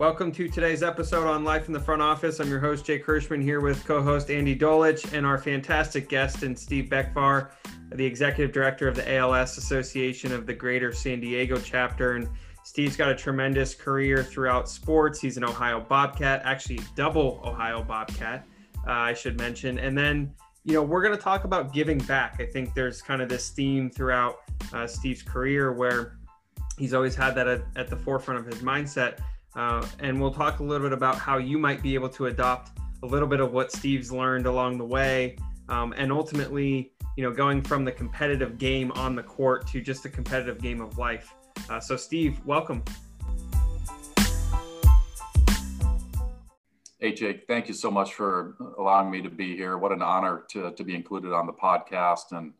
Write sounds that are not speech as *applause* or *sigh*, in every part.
Welcome to today's episode on Life in the Front Office. I'm your host, Jake Hirschman, here with co host Andy Dolich and our fantastic guest, and Steve Becvar, the executive director of the ALS Association of the Greater San Diego chapter. And Steve's got a tremendous career throughout sports. He's an Ohio Bobcat, actually, double Ohio Bobcat, uh, I should mention. And then, you know, we're going to talk about giving back. I think there's kind of this theme throughout uh, Steve's career where he's always had that at, at the forefront of his mindset uh, and we'll talk a little bit about how you might be able to adopt a little bit of what Steve's learned along the way. Um, and ultimately, you know, going from the competitive game on the court to just a competitive game of life. Uh, so, Steve, welcome. Hey, Jake, thank you so much for allowing me to be here. What an honor to, to be included on the podcast. And,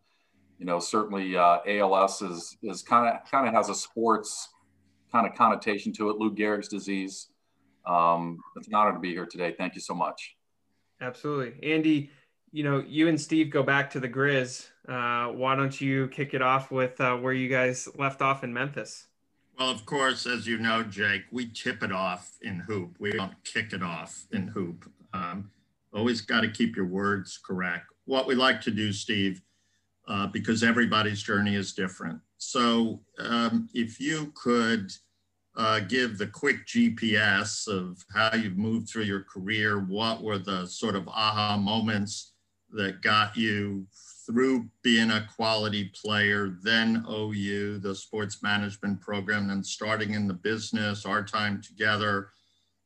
you know, certainly uh, ALS is, is kind of, kind of has a sports kind of connotation to it, Lou Gehrig's disease. Um, it's an honor to be here today. Thank you so much. Absolutely. Andy, you know, you and Steve go back to the Grizz. Uh, why don't you kick it off with uh, where you guys left off in Memphis? Well, of course, as you know, Jake, we tip it off in hoop. We don't kick it off in hoop. Um, always got to keep your words correct. What we like to do, Steve, uh, because everybody's journey is different. So um, if you could uh, give the quick GPS of how you've moved through your career, what were the sort of aha moments that got you through being a quality player, then OU, the sports management program, and starting in the business, our time together,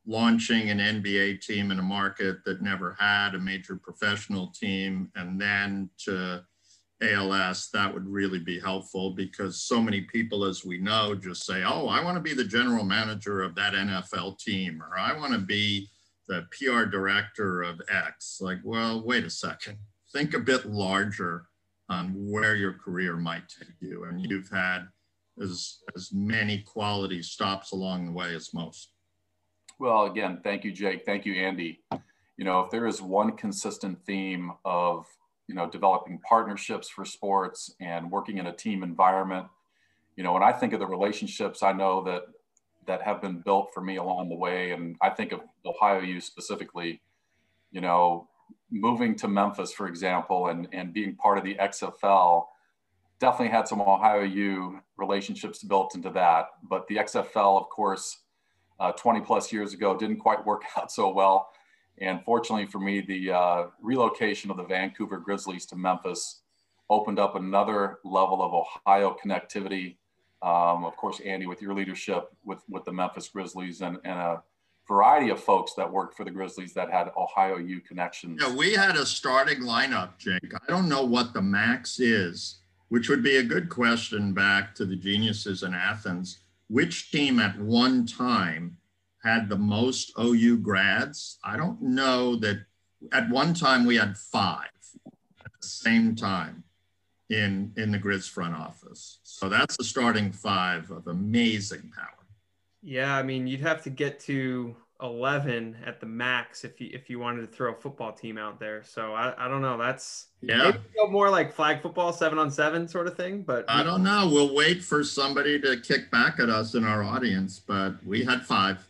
launching an NBA team in a market that never had a major professional team, and then to ALS, that would really be helpful because so many people, as we know, just say, oh, I want to be the general manager of that NFL team, or I want to be the PR director of X. Like, well, wait a second. Think a bit larger on where your career might take you. And you've had as, as many quality stops along the way as most. Well, again, thank you, Jake. Thank you, Andy. You know, if there is one consistent theme of you know, developing partnerships for sports and working in a team environment. You know, when I think of the relationships I know that that have been built for me along the way, and I think of Ohio U specifically, you know, moving to Memphis, for example, and and being part of the XFL, definitely had some Ohio U relationships built into that. But the XFL, of course, uh, 20 plus years ago, didn't quite work *laughs* out so well. And fortunately for me, the uh, relocation of the Vancouver Grizzlies to Memphis opened up another level of Ohio connectivity. Um, of course, Andy, with your leadership with, with the Memphis Grizzlies and, and a variety of folks that worked for the Grizzlies that had Ohio U connections. Yeah, we had a starting lineup, Jake. I don't know what the max is, which would be a good question back to the geniuses in Athens. Which team at one time had the most OU grads. I don't know that at one time we had five at the same time in in the Grizz front office. So that's the starting five of amazing power. Yeah, I mean, you'd have to get to 11 at the max if you if you wanted to throw a football team out there. So I, I don't know. That's yeah more like flag football, seven on seven sort of thing. But I don't know. We'll wait for somebody to kick back at us in our audience. But we had five.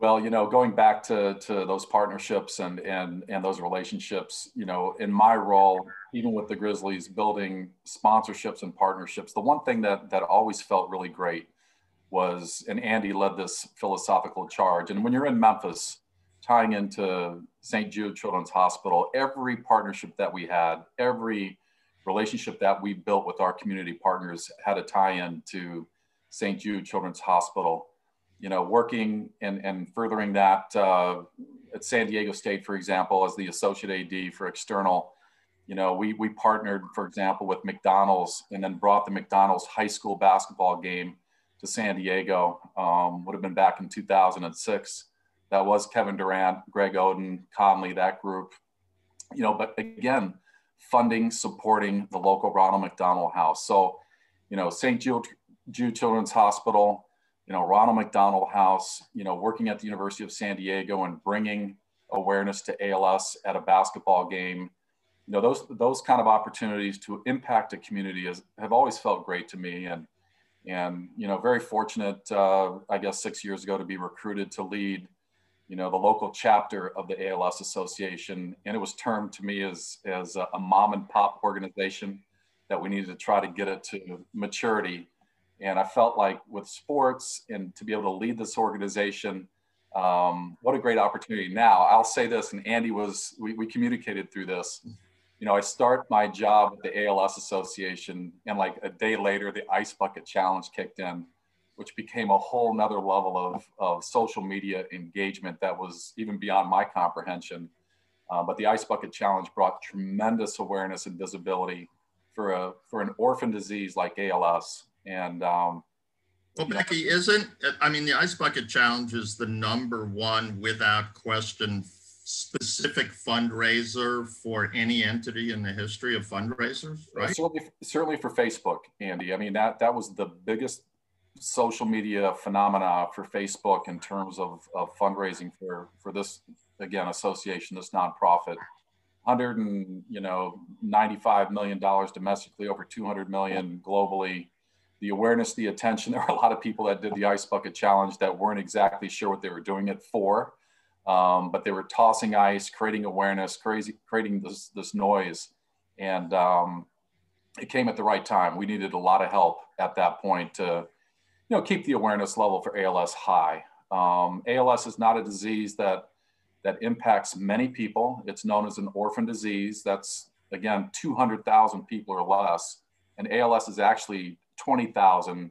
Well, you know, going back to, to those partnerships and, and, and those relationships, you know, in my role, even with the Grizzlies, building sponsorships and partnerships, the one thing that, that always felt really great was, and Andy led this philosophical charge. And when you're in Memphis, tying into St. Jude Children's Hospital, every partnership that we had, every relationship that we built with our community partners had a tie in to St. Jude Children's Hospital you know, working and, and furthering that uh, at San Diego State, for example, as the associate AD for external, you know, we, we partnered, for example, with McDonald's and then brought the McDonald's high school basketball game to San Diego, um, would have been back in 2006. That was Kevin Durant, Greg Oden, Conley, that group, you know, but again, funding, supporting the local Ronald McDonald House. So, you know, St. Jude, Jude Children's Hospital, you know, Ronald McDonald House, you know, working at the University of San Diego and bringing awareness to ALS at a basketball game. You know, those those kind of opportunities to impact a community is, have always felt great to me. And and you know, very fortunate, uh, I guess, six years ago to be recruited to lead, you know, the local chapter of the ALS Association, and it was termed to me as as a, a mom and pop organization that we needed to try to get it to maturity. And I felt like with sports and to be able to lead this organization, um, what a great opportunity. Now, I'll say this, and Andy was, we, we communicated through this you know, I start my job at the ALS Association, and like a day later, the Ice Bucket Challenge kicked in, which became a whole nother level of, of social media engagement that was even beyond my comprehension. Uh, but the Ice Bucket Challenge brought tremendous awareness and visibility for a for an orphan disease like ALS. And um, well, Becky, isn't I mean the Ice Bucket Challenge is the number one without question specific fundraiser for any entity in the history of fundraisers, right? Certainly, certainly for Facebook, Andy. I mean, that, that was the biggest social media phenomena for Facebook in terms of, of fundraising for, for this, again, association, this nonprofit. 100 and, you know, $95 million domestically, over 200 million globally. The awareness, the attention, *laughs* there were a lot of people that did the ice bucket challenge that weren't exactly sure what they were doing it for um, but they were tossing ice, creating awareness, crazy, creating this, this noise. And um, it came at the right time. We needed a lot of help at that point to, you know, keep the awareness level for ALS high. Um, ALS is not a disease that that impacts many people. It's known as an orphan disease. That's again 200,000 people or less, and ALS is actually 20,000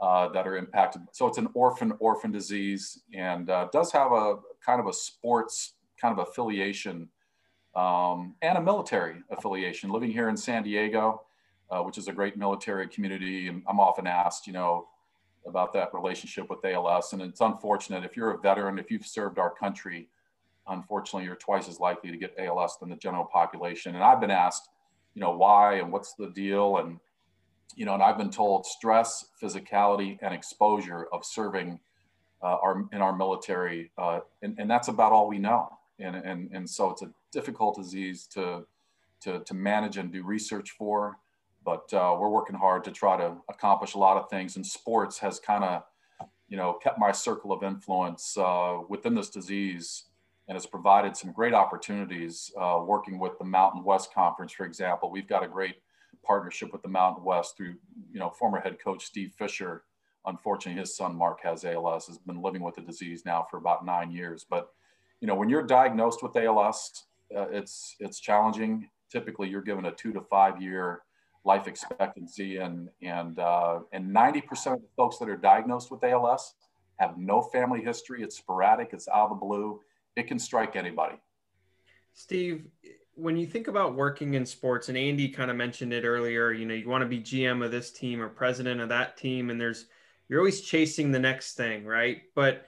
uh, that are impacted. So it's an orphan orphan disease and uh, does have a kind of a sports kind of affiliation um, and a military affiliation. Living here in San Diego, uh, which is a great military community, and I'm often asked, you know, about that relationship with ALS. And it's unfortunate if you're a veteran, if you've served our country, unfortunately, you're twice as likely to get ALS than the general population. And I've been asked, you know, why and what's the deal? And you know, and I've been told stress, physicality, and exposure of serving uh, our in our military, uh, and, and that's about all we know. And, and, and so it's a difficult disease to, to, to manage and do research for, but uh, we're working hard to try to accomplish a lot of things. And sports has kind of, you know, kept my circle of influence uh, within this disease and has provided some great opportunities uh, working with the Mountain West Conference, for example. We've got a great partnership with the Mountain West through, you know, former head coach Steve Fisher. Unfortunately, his son Mark has ALS, has been living with the disease now for about nine years. But, you know, when you're diagnosed with ALS, uh, it's it's challenging. Typically, you're given a two to five year life expectancy, and and uh, and 90% of the folks that are diagnosed with ALS have no family history. It's sporadic. It's out of the blue. It can strike anybody. Steve, when you think about working in sports, and Andy kind of mentioned it earlier, you know, you want to be GM of this team or president of that team, and there's you're always chasing the next thing, right? But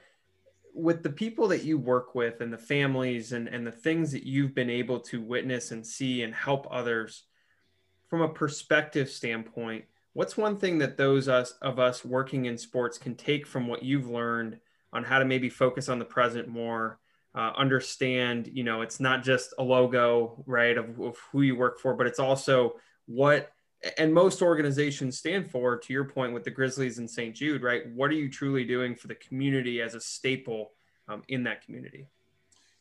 with the people that you work with and the families and, and the things that you've been able to witness and see and help others from a perspective standpoint, what's one thing that those us of us working in sports can take from what you've learned on how to maybe focus on the present more uh, understand you know it's not just a logo right of, of who you work for but it's also what and most organizations stand for to your point with the grizzlies and st jude right? What are you truly doing for the community as a staple um, in that community?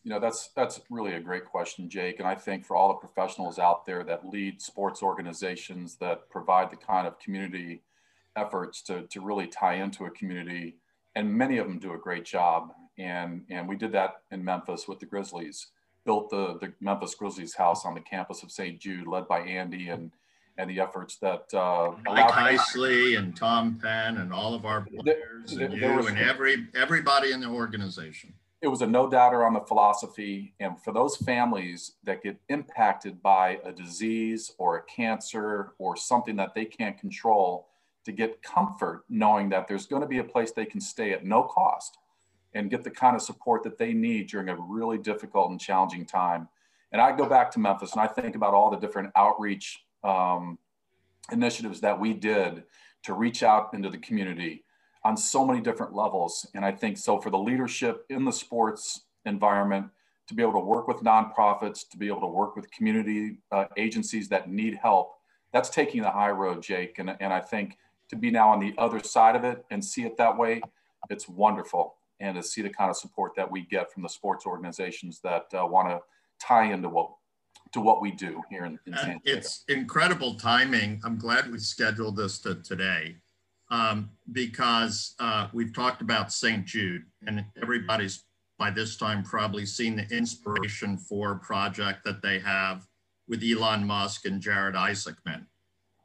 You know that's that's really a great question jake. And i think for all the professionals out there that lead sports organizations that provide the kind of community efforts to, to really tie into a community and many of them do a great job and and we did that in Memphis with the Grizzlies. Built the the Memphis Grizzlies house on the campus of St. Jude, led by Andy and and the efforts that uh, Mike Heisley and Tom Penn and all of our players there, and you was, and every everybody in the organization. It was a no doubter on the philosophy, and for those families that get impacted by a disease or a cancer or something that they can't control, to get comfort knowing that there's going to be a place they can stay at no cost and get the kind of support that they need during a really difficult and challenging time. And I go back to Memphis and I think about all the different outreach um, initiatives that we did to reach out into the community on so many different levels. And I think so for the leadership in the sports environment, to be able to work with nonprofits, to be able to work with community uh, agencies that need help, that's taking the high road, Jake. And, and I think to be now on the other side of it and see it that way, it's wonderful. And to see the kind of support that we get from the sports organizations that uh, want to tie into what to what we do here in, in San Diego. It's incredible timing. I'm glad we scheduled this to today um, because uh, we've talked about St. Jude, and everybody's by this time probably seen the Inspiration4 project that they have with Elon Musk and Jared Isaacman.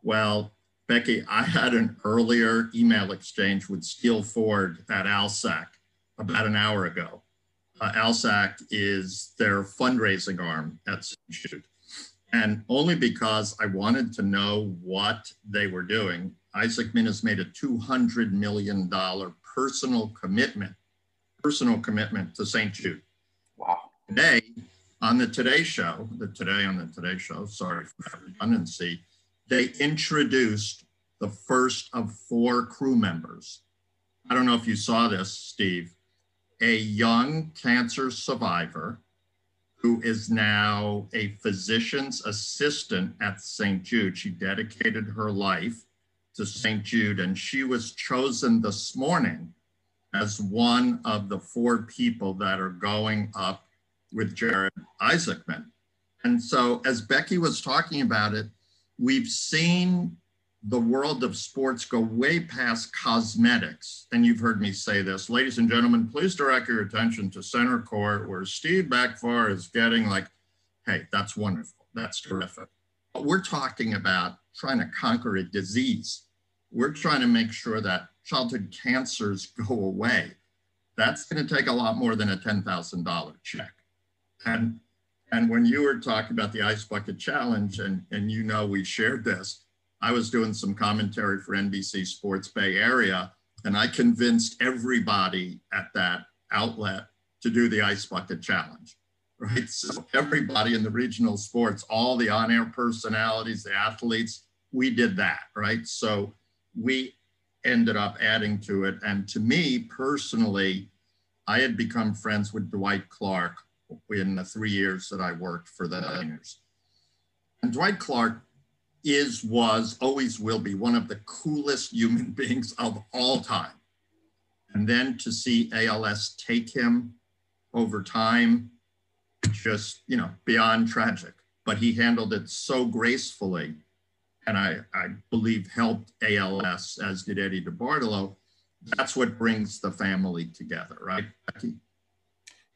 Well, Becky, I had an earlier email exchange with Steele Ford at ALSAC about an hour ago. Uh, ALSAC is their fundraising arm at St. Jude. And only because I wanted to know what they were doing, Isaacman has made a $200 million personal commitment, personal commitment to St. Jude. Wow. Today, on the Today Show, the Today on the Today Show, sorry for that redundancy, they introduced the first of four crew members. I don't know if you saw this, Steve. A young cancer survivor who is now a physician's assistant at St. Jude. She dedicated her life to St. Jude, and she was chosen this morning as one of the four people that are going up with Jared Isaacman. And so, as Becky was talking about it, we've seen the world of sports go way past cosmetics. And you've heard me say this. Ladies and gentlemen, please direct your attention to center court where Steve Becvar is getting like, hey, that's wonderful. That's terrific. But we're talking about trying to conquer a disease. We're trying to make sure that childhood cancers *laughs* go away. That's going to take a lot more than a $10,000 check. And and when you were talking about the ice bucket challenge, and, and you know we shared this, I was doing some commentary for NBC Sports Bay Area, and I convinced everybody at that outlet to do the ice bucket challenge. Right. So everybody in the regional sports, all the on-air personalities, the athletes, we did that. Right. So we ended up adding to it. And to me personally, I had become friends with Dwight Clark in the three years that I worked for the Niners. And Dwight Clark is, was, always will be one of the coolest human *laughs* beings of all time. And then to see ALS take him over time, just, you know, beyond tragic. But he handled it so gracefully. And I, I believe helped ALS, as did Eddie DeBartolo. That's what brings the family together, right, Becky?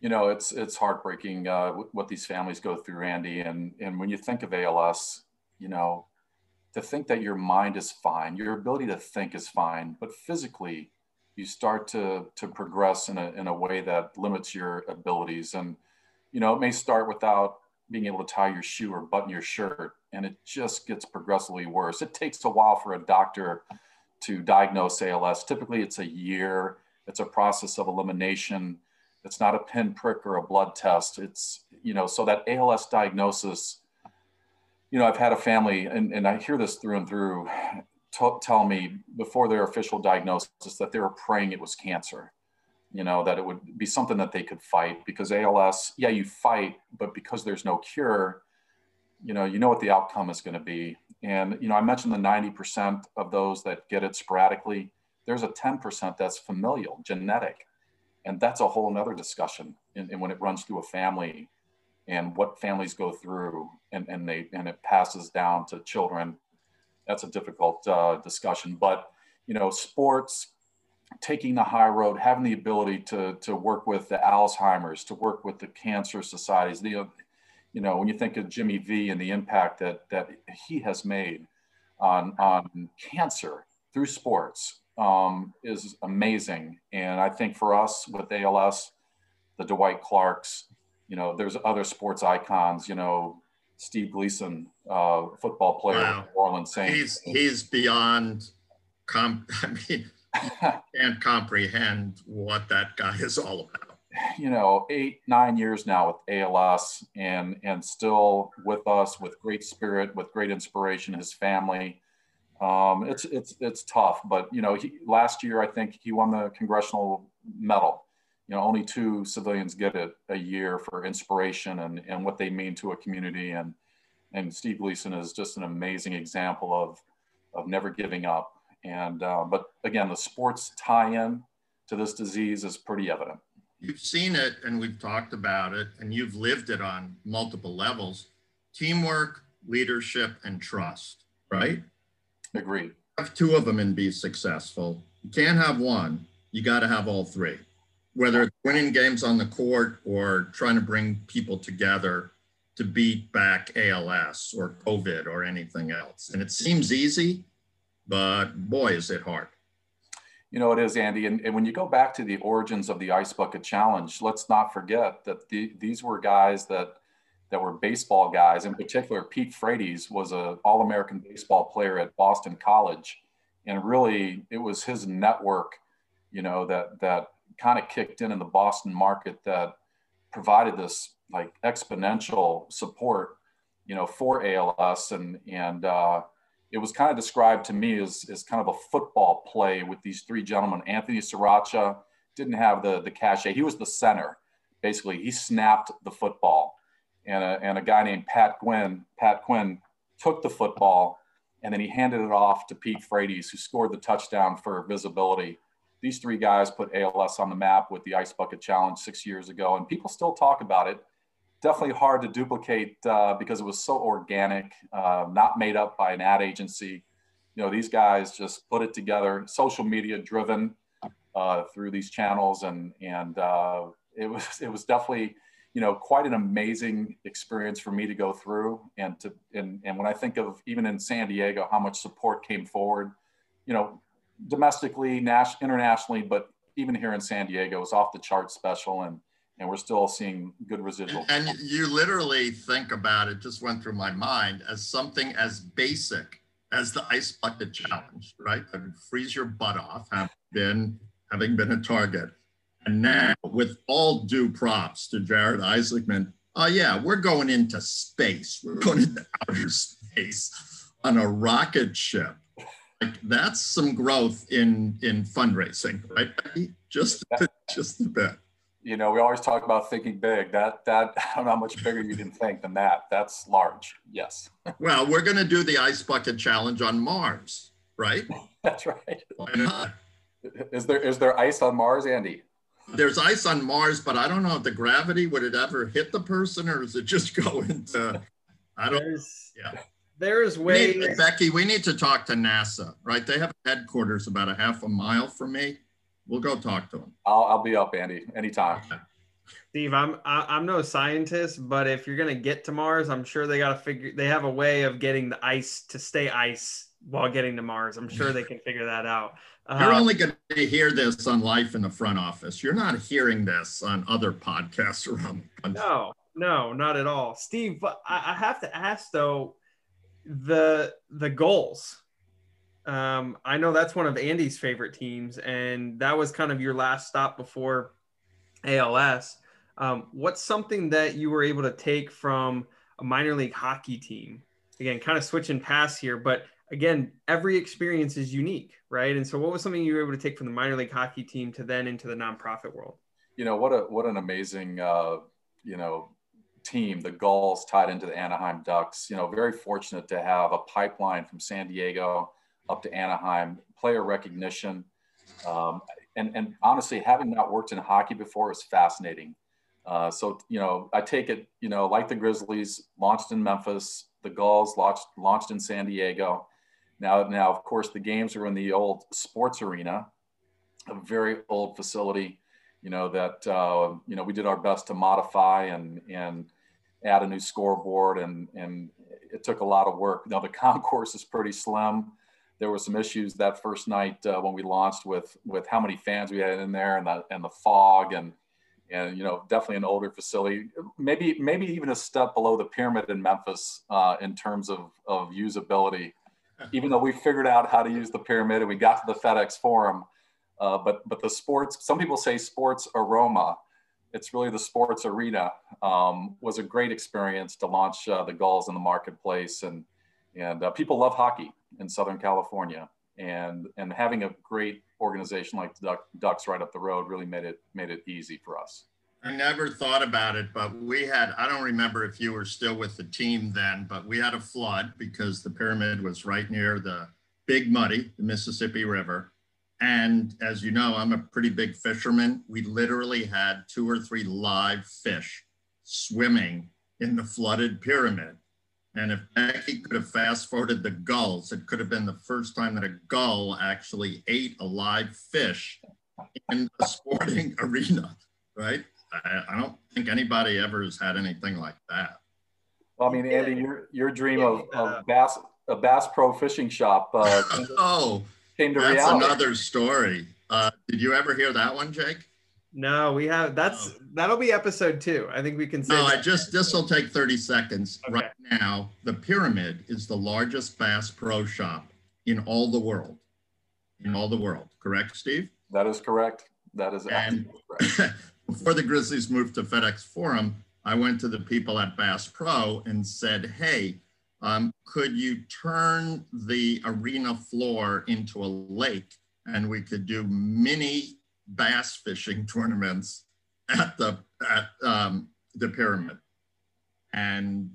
you know, it's it's heartbreaking uh, what these families go through, Andy. And and when you think of ALS, you know, to think that your mind is fine, your ability to think is fine, but physically, you start to to progress in a in a way that limits your abilities. And you know, it may start without being able to tie your shoe or button your shirt, and it just gets progressively worse. It takes a while for a doctor to diagnose ALS. Typically, it's a year. It's a process of elimination it's not a pinprick or a blood test. It's, you know, so that ALS diagnosis, you know, I've had a family, and, and I hear this through and through, *sighs* t- tell me before their official diagnosis that they were praying it was cancer, you know, that it would be something that they could fight because ALS, yeah, you fight, but because there's no cure, you know, you know what the outcome is going to be. And, you know, I mentioned the 90% of those that get it sporadically. There's a 10% that's familial, genetic and that's a whole nother discussion and, and, when it runs through a family and what families go through and, and they and it passes down to children that's a difficult uh, discussion but you know sports taking the high road having the ability to to work with the alzheimer's to work with the cancer societies the you know when you think of jimmy v and the impact that that he has made on on cancer through sports um, is amazing. And I think for us with ALS, the Dwight Clarks, you know, there's other sports icons, you know, Steve Gleason, uh, football player wow. New Orleans Saints. He's, he's beyond, comp- *laughs* I mean, *laughs* can't comprehend what that guy is all about. You know, eight, nine years now with ALS and, and still with us with great spirit, with great inspiration, his family um, it's it's it's tough, but you know, he, last year I think he won the congressional medal. You know, only two civilians get it a year for inspiration and and what they mean to a community. And and Steve Gleason is just an amazing example of of never giving up And uh, but again, the sports tie-in to this disease is pretty evident. You've seen it, and we've talked about it, and you've lived it on multiple levels: teamwork, leadership, and trust. Right? Agreed. Have two of them and be successful. You can't have one. You got to have all three. Whether it's winning games on the court or trying to bring people together to beat back ALS or COVID or anything else. And it seems easy, but boy, is it hard. You know, it is, Andy. And, and when you go back to the origins of the Ice Bucket Challenge, let's not forget that the, these were guys that that were baseball guys. In particular, Pete Frates was an All-American baseball player at Boston College, and really, it was his network, you know, that that kind of kicked in in the Boston market that provided this like exponential support, you know, for ALS, and and uh, it was kind of described to me as, as kind of a football play with these three gentlemen. Anthony Senerchia didn't have the the cachet; he was the center. Basically, he snapped the football, and a, and a guy named Pat Quinn, Pat Quinn, took the football, and then he handed it off to Pete Frates, who scored the touchdown for visibility. These three guys put ALS on the map with the Ice Bucket Challenge six years ago, and people still talk about it definitely hard to duplicate uh, because it was so organic, uh, not made up by an ad agency. You know, these guys just put it together, social media driven uh, through these channels, and and uh, it was *laughs* it was definitely you know quite an amazing experience for me to go through, and to and and when I think of even in San Diego how much support came forward, you know, domestically, nas- internationally, but even here in San Diego, was off the chart special and and we're still seeing good residual. And, and you literally think about it, just went through my mind as something as basic as the ice bucket challenge, right? That would freeze your butt off, having been, having been a target. And now, with all due props to Jared Isaacman, oh, uh, yeah, we're going into space. We're going into outer space on a rocket ship. Like that's some growth in in fundraising, right? Just just a bit you know, we always talk about thinking big. That that *laughs* I don't know how much bigger you can think than that. That's large. Yes. *laughs* well, we're going to do the ice bucket challenge on Mars, right? *laughs* That's right. Why not? Is there is there ice on Mars, Andy? There's ice on Mars, but I don't know if the gravity would it ever hit the person, or does it just go into? I don't. There's, yeah. There's ways. We need, Becky, we need to talk to NASA, right? They have headquarters about a half a mile from me We'll go talk to them. I'll, I'll be up, Andy, anytime. Steve, I'm I'm no scientist, but if you're gonna get to Mars, I'm sure they got to figure. They have a way of getting the ice to stay ice while getting to Mars. I'm sure they can figure that out. You're uh, only going to hear this on Life in the Front Office. You're not hearing this on other podcasts around the country. No, no, not at all, Steve. But I, I have to ask though, the the Gulls um, I know that's one of Andy's favorite teams, and that was kind of your last stop before ALS. Um, what's something that you were able to take from a minor league hockey team? Again, kind of switching paths here, but again, every experience is unique, right? And so, what was something you were able to take from the minor league hockey team to then into the nonprofit world? You know what a what an amazing uh, you know team. The Gulls tied into the Anaheim Ducks. You know, very fortunate to have a pipeline from San Diego up to Anaheim, player recognition. Um, and, and honestly, having not worked in hockey before is fascinating. Uh, so, you know, I take it, you know, like the Grizzlies launched in Memphis, the Gulls launched, launched in San Diego. Now, now, of course, the games are in the old sports arena, a very old facility, you know, that, uh, you know, we did our best to modify and, and add a new scoreboard and, and it took a lot of work. Now the *laughs* concourse is pretty slim. There were some issues that first night uh, when we launched with with how many fans we had in there and the and the fog and and you know definitely an older facility. Maybe maybe even a step below the pyramid in memphis uh, in terms of of usability. *laughs* Even though we figured out how to use the pyramid and we got to the fedex forum uh, but but the sports some people say sports aroma it's really the sports arena um, was a great experience to launch uh, the gulls in the marketplace and and uh, people love hockey in Southern California, and and having a great organization like Duck, Ducks right up the road really made it made it easy for us. I never thought about it, but we had, I don't remember if you were still with the team then, but we had a flood because the pyramid was right near the Big Muddy, the Mississippi River. And as you know, I'm a pretty big fisherman. We literally had two or three live fish swimming in the flooded pyramid. And if Becky could have fast forwarded the gulls, it could have been the first time that a gull actually ate a live fish in the *laughs* sporting arena, right? I, I, don't think anybody ever has had anything like that. Well, I mean, Andy, your your dream of, of bass a Bass Pro fishing shop uh, *laughs* oh, came to that's reality. another story. Uh, did you ever hear that one, Jake? No, we have. That's oh. that'll be episode two. I think we can say. No, I just this will take thirty seconds. Okay. Right now, the Pyramid is the largest Bass Pro shop in all the world. In all the world, correct, Steve? That is correct. That is and correct. *laughs* before the Grizzlies moved to FedEx Forum, I went to the people at Bass Pro and said, "Hey, um, could you turn the arena floor into a lake, and we could do mini bass fishing *laughs* tournaments at the at um, the pyramid?" And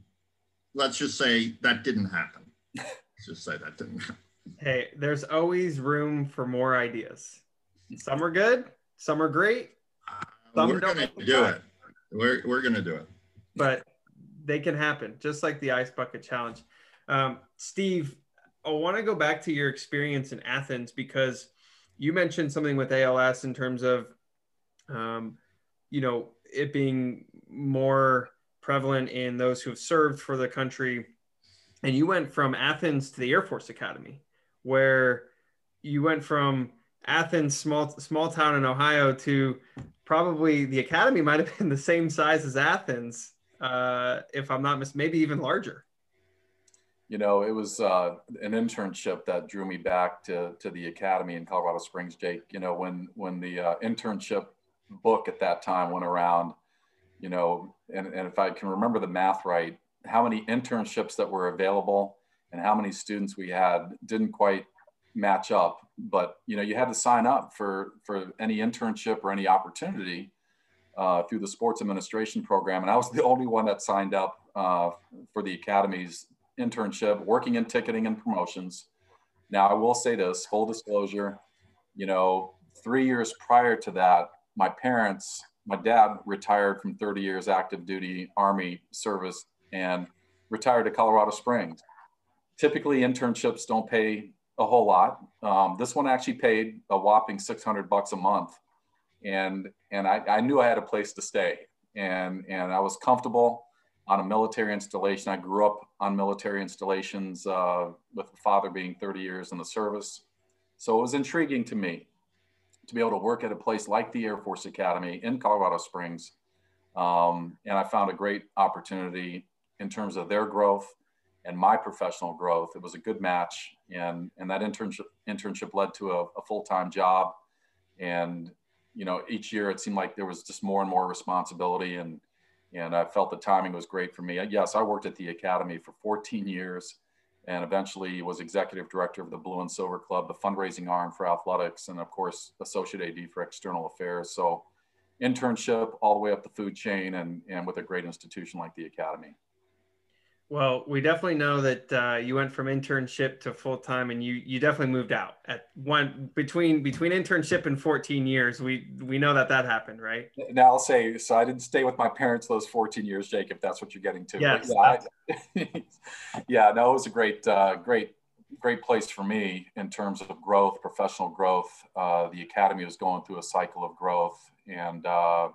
let's just say that didn't happen. Let's just say that didn't happen. Hey, there's always room for more ideas. Some are good, some are great. Some we're going to do it. We're, we're going to do it. But they can happen, just like the ice bucket challenge. Um, Steve, I want to go back to your experience in Athens because you mentioned something with ALS in terms of, um, you know, it being more prevalent in those who have served for the country. And you went from Athens to the Air Force Academy, where you went from Athens, small small town in Ohio, to probably the academy might have been the same size as Athens, uh, if I'm not mis, maybe even larger. You know, it was uh, an internship that drew me back to to the academy in Colorado Springs, Jake. You know, when when the uh, internship book at that time went around, you know, and, and if I can remember the math right, how many internships that were available and how many students we had didn't quite match up but you know you had to sign up for for any internship or any opportunity uh, through the sports administration program and i was the *laughs* only one that signed up uh, for the academy's internship working in ticketing and promotions now i will say this full disclosure you know three years prior to that my parents my dad retired from 30 years active duty army service and retired to colorado springs typically internships don't pay a whole lot. Um, this one actually paid a whopping 600 bucks a month. And, and I, I knew I had a place to stay and, and I was comfortable on a military installation. I grew up on military installations uh, with a father being 30 years in the service. So it was intriguing to me to be able to work at a place like the Air Force Academy in Colorado Springs. Um, and I found a great opportunity in terms of their growth and my professional growth. It was a good match, and and that internship internship led to a, a full time job. And you know, each year it seemed like there was just more and more responsibility, and and I felt the timing was great for me. Uh, yes, I worked at the academy for 14 years, and eventually was executive director of the Blue and Silver Club, the fundraising arm for athletics, and of course associate AD for external affairs. So internship all the way up the food chain, and and with a great institution like the academy. Well, we definitely know that uh, you went from internship to full time, and you you definitely moved out at one between between internship and 14 years. We we know that that happened, right? Now I'll say so. I didn't stay with my parents those 14 years, Jake. If that's what you're getting to. Yes. Yeah, I, *laughs* yeah, no, it was a great uh, great great place for me in terms of growth, professional growth. Uh, the academy was going through a cycle of growth, and uh,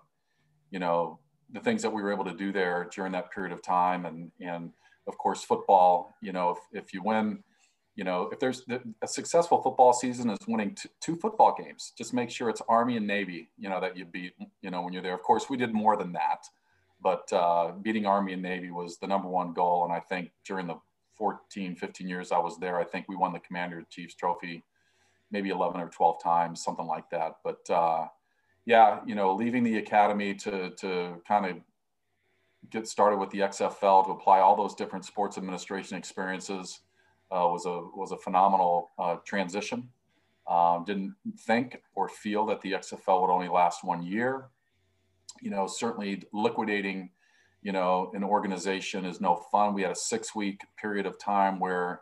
you know the things that we were able to do there during that period of time, and and of course, football, you know, if, if you win, you know, if there's a successful football season is winning t- two football games, just make sure it's Army and Navy, you know, that you beat, you know, when you're there. Of course, we did more than that, but uh, beating Army and Navy was the number one goal. And I think during the 14, 15 years I was there, I think we won the Commander Chiefs Trophy maybe 11 or 12 times, something like that. But uh, yeah, you know, leaving the academy to, to kind of get started with the XFL to apply all those different sports administration experiences uh, was a was a phenomenal uh, transition. Um, didn't think or feel that the XFL would only last one year. You know, certainly liquidating, you know, an organization is no fun. We had a six week period of time where,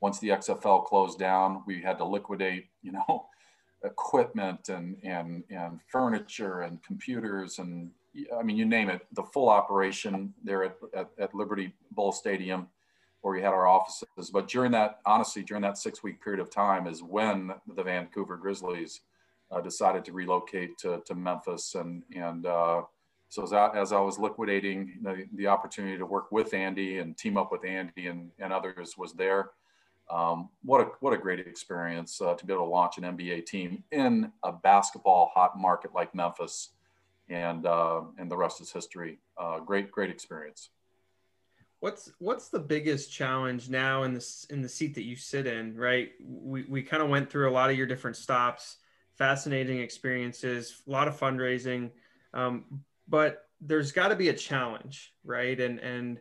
once the XFL closed down, we had to liquidate, you know, *laughs* equipment and and and furniture and computers and I mean, you name it, the full operation there at, at, at Liberty Bowl Stadium, where we had our offices. But during that, honestly, during that six week period of time is when the Vancouver Grizzlies uh, decided to relocate to, to Memphis. And, and uh, so as I, as I was liquidating, the, the opportunity to work with Andy and team up with Andy and, and others was there. Um, what a what a great experience uh, to be able to launch an NBA team in a basketball hot market like Memphis, and uh, and the rest is history. Uh, great great experience. What's what's the biggest challenge now in this in the seat that you sit in? Right, we we kind of went through a lot of your different stops, fascinating experiences, a lot of fundraising, um, but there's got to be a challenge, right? And and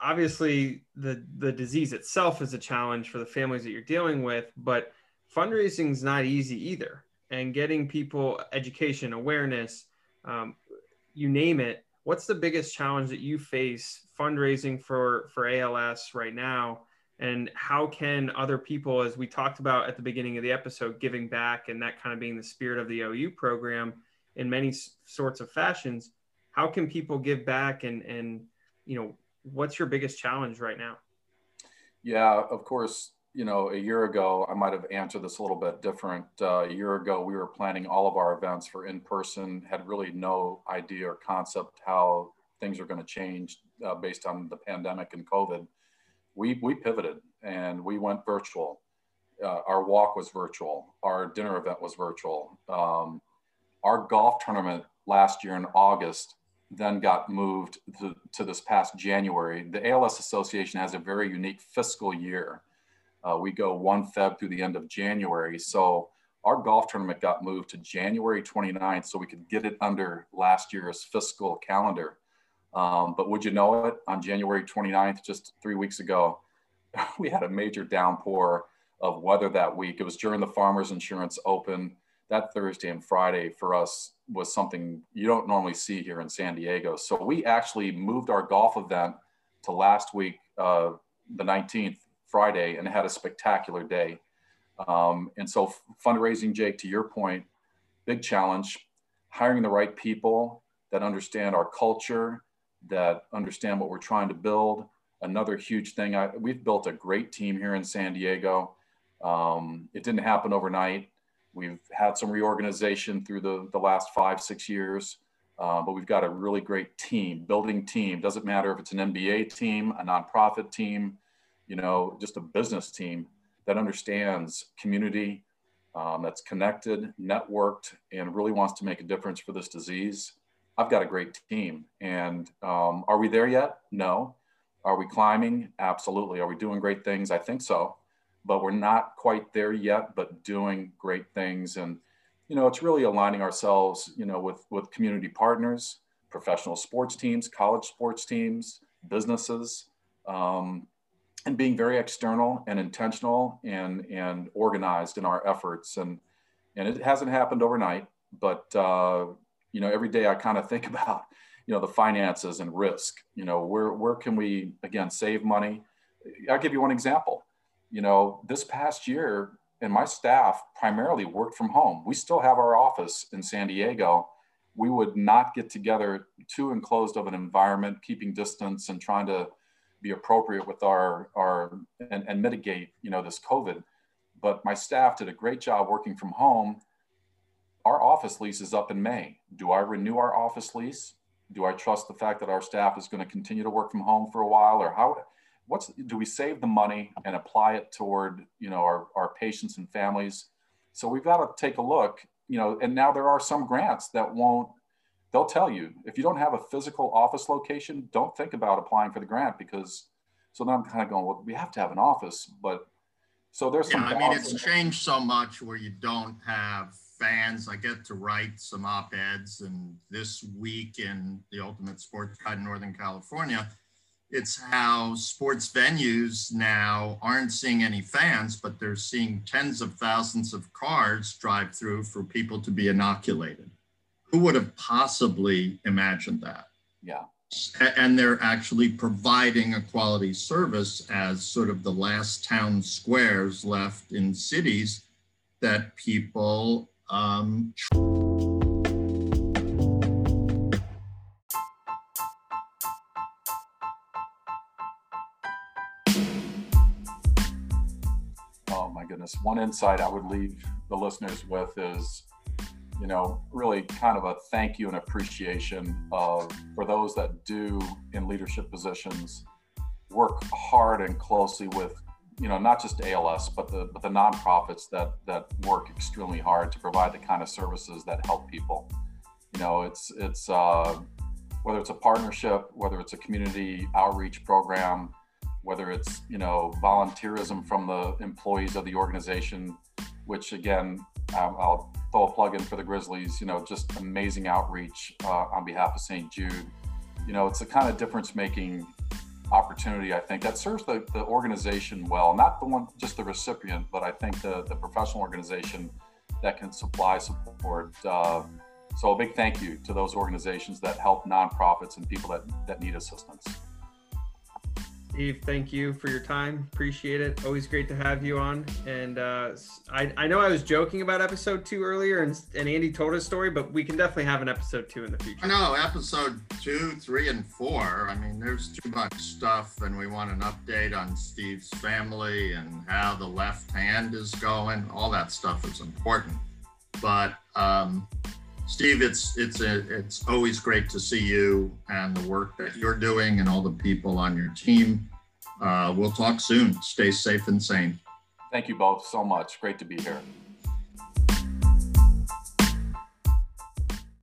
obviously the the disease itself is a challenge for the families that you're dealing with but fundraising is not easy either and getting people education awareness um, you name it what's the biggest challenge that you face fundraising for for als right now and how can other people as we talked about at the beginning of the episode giving back and that kind of being the spirit of the ou program in many sorts of fashions how can people give back and and you know what's your biggest challenge right now? Yeah, of course, you know, a year ago, I might have answered this a little bit different. Uh, a year ago, we were planning all of our events for in person, had really no idea or concept how things are going to change uh, based on the pandemic and COVID. We, we pivoted and we went virtual. Uh, our walk was virtual, our dinner event was virtual. Um, our golf tournament last year in August then got moved to, to, this past January. The ALS Association has a very unique fiscal year. Uh, we go one Feb through the end of January. So our golf tournament got moved to January 29th so we could get it under last year's fiscal calendar. Um, but would you know it, on January 29th, just three weeks ago, *laughs* we had a major downpour of weather that week. It was during the Farmers Insurance Open that Thursday and Friday for us was something you don't normally see here in San Diego. So we actually moved our golf event to last week, uh, the 19th, Friday, and had a spectacular day. Um, and so fundraising, Jake, to your point, big challenge, hiring the right people that understand our culture, that understand what we're trying to build. Another huge thing, I, we've built a great team here in San Diego. Um, it didn't happen overnight. We've had some reorganization through the, the last five, six years, uh, but we've got a really great team, building team. Doesn't matter if it's an MBA team, a nonprofit team, you know, just a business team that understands community, um, that's connected, networked, and really wants to make a difference for this disease. I've got a great team. And um, are we there yet? No. Are we climbing? Absolutely. Are we doing great things? I think so but we're not quite there yet, but doing great things. And, you know, it's really aligning ourselves, you know, with, with community partners, professional sports teams, college sports teams, businesses, um, and being very external and intentional and, and organized in our efforts. And, and it hasn't happened overnight, but, uh, you know, every day I kind of think *laughs* about, you know, the finances and risk, you know, where, where can we, again, save money? I'll give you one example you know, this past year, and my staff primarily worked from home. We still have our office in San Diego. We would not get together too enclosed of an environment, keeping distance and trying to be appropriate with our our and, and mitigate, you know, this COVID. But my staff did a great job working from home. Our office lease is up in May. Do I renew our office lease? Do I trust the fact that our staff is going to continue to work from home for a while, or how? what's do we save the money and apply it toward you know our, our patients and families so we've got to take a look you know and now there are some grants that won't they'll tell you. If you don't have a physical office location don't think about applying for the grant because so then i'm kind of going well we have to have an office but so there's yeah, some i mean it's changed so much where you don't have fans. I get to write some op-eds and this week in the ultimate sports guide in northern california it's how sports venues now aren't seeing any fans, but they're seeing tens of thousands of cars drive through for people to be inoculated. Who would have possibly imagined that? Yeah, and they're actually providing a quality service as sort of the last town squares left in cities that people um, Oh my goodness. One insight I would leave the listeners with is, you know, really kind of a thank you and appreciation of for those that do in leadership positions work hard and closely with, you know, not just ALS, but the but the nonprofits that that work extremely hard to provide the kind of services that help people. You know, it's it's uh, whether it's a partnership, whether it's a community outreach program, whether it's you know volunteerism from the employees of the organization which again um, i'll throw a plug in for the grizzlies you know just amazing outreach uh, on behalf of st jude. You know it's a kind of difference making opportunity i think that serves the, the organization well not the one just the recipient but i think the, the professional organization that can supply support uh, so a big thank you to those organizations that help nonprofits and people that, that need assistance Steve, thank you for your time. Appreciate it. Always great to have you on. And uh, I, I know I was joking about episode two earlier, and, and Andy told his story, but we can definitely have an episode two in the future. No, episode two, three, and four. I mean, there's too much stuff, and we want an update on Steve's family and how the left hand is going. All that stuff is important. But um, Steve, it's it's a, it's always great to see you and the work that you're doing and all the people on your team. Uh, we'll talk soon. Stay safe and sane. Thank you both so much. Great to be here.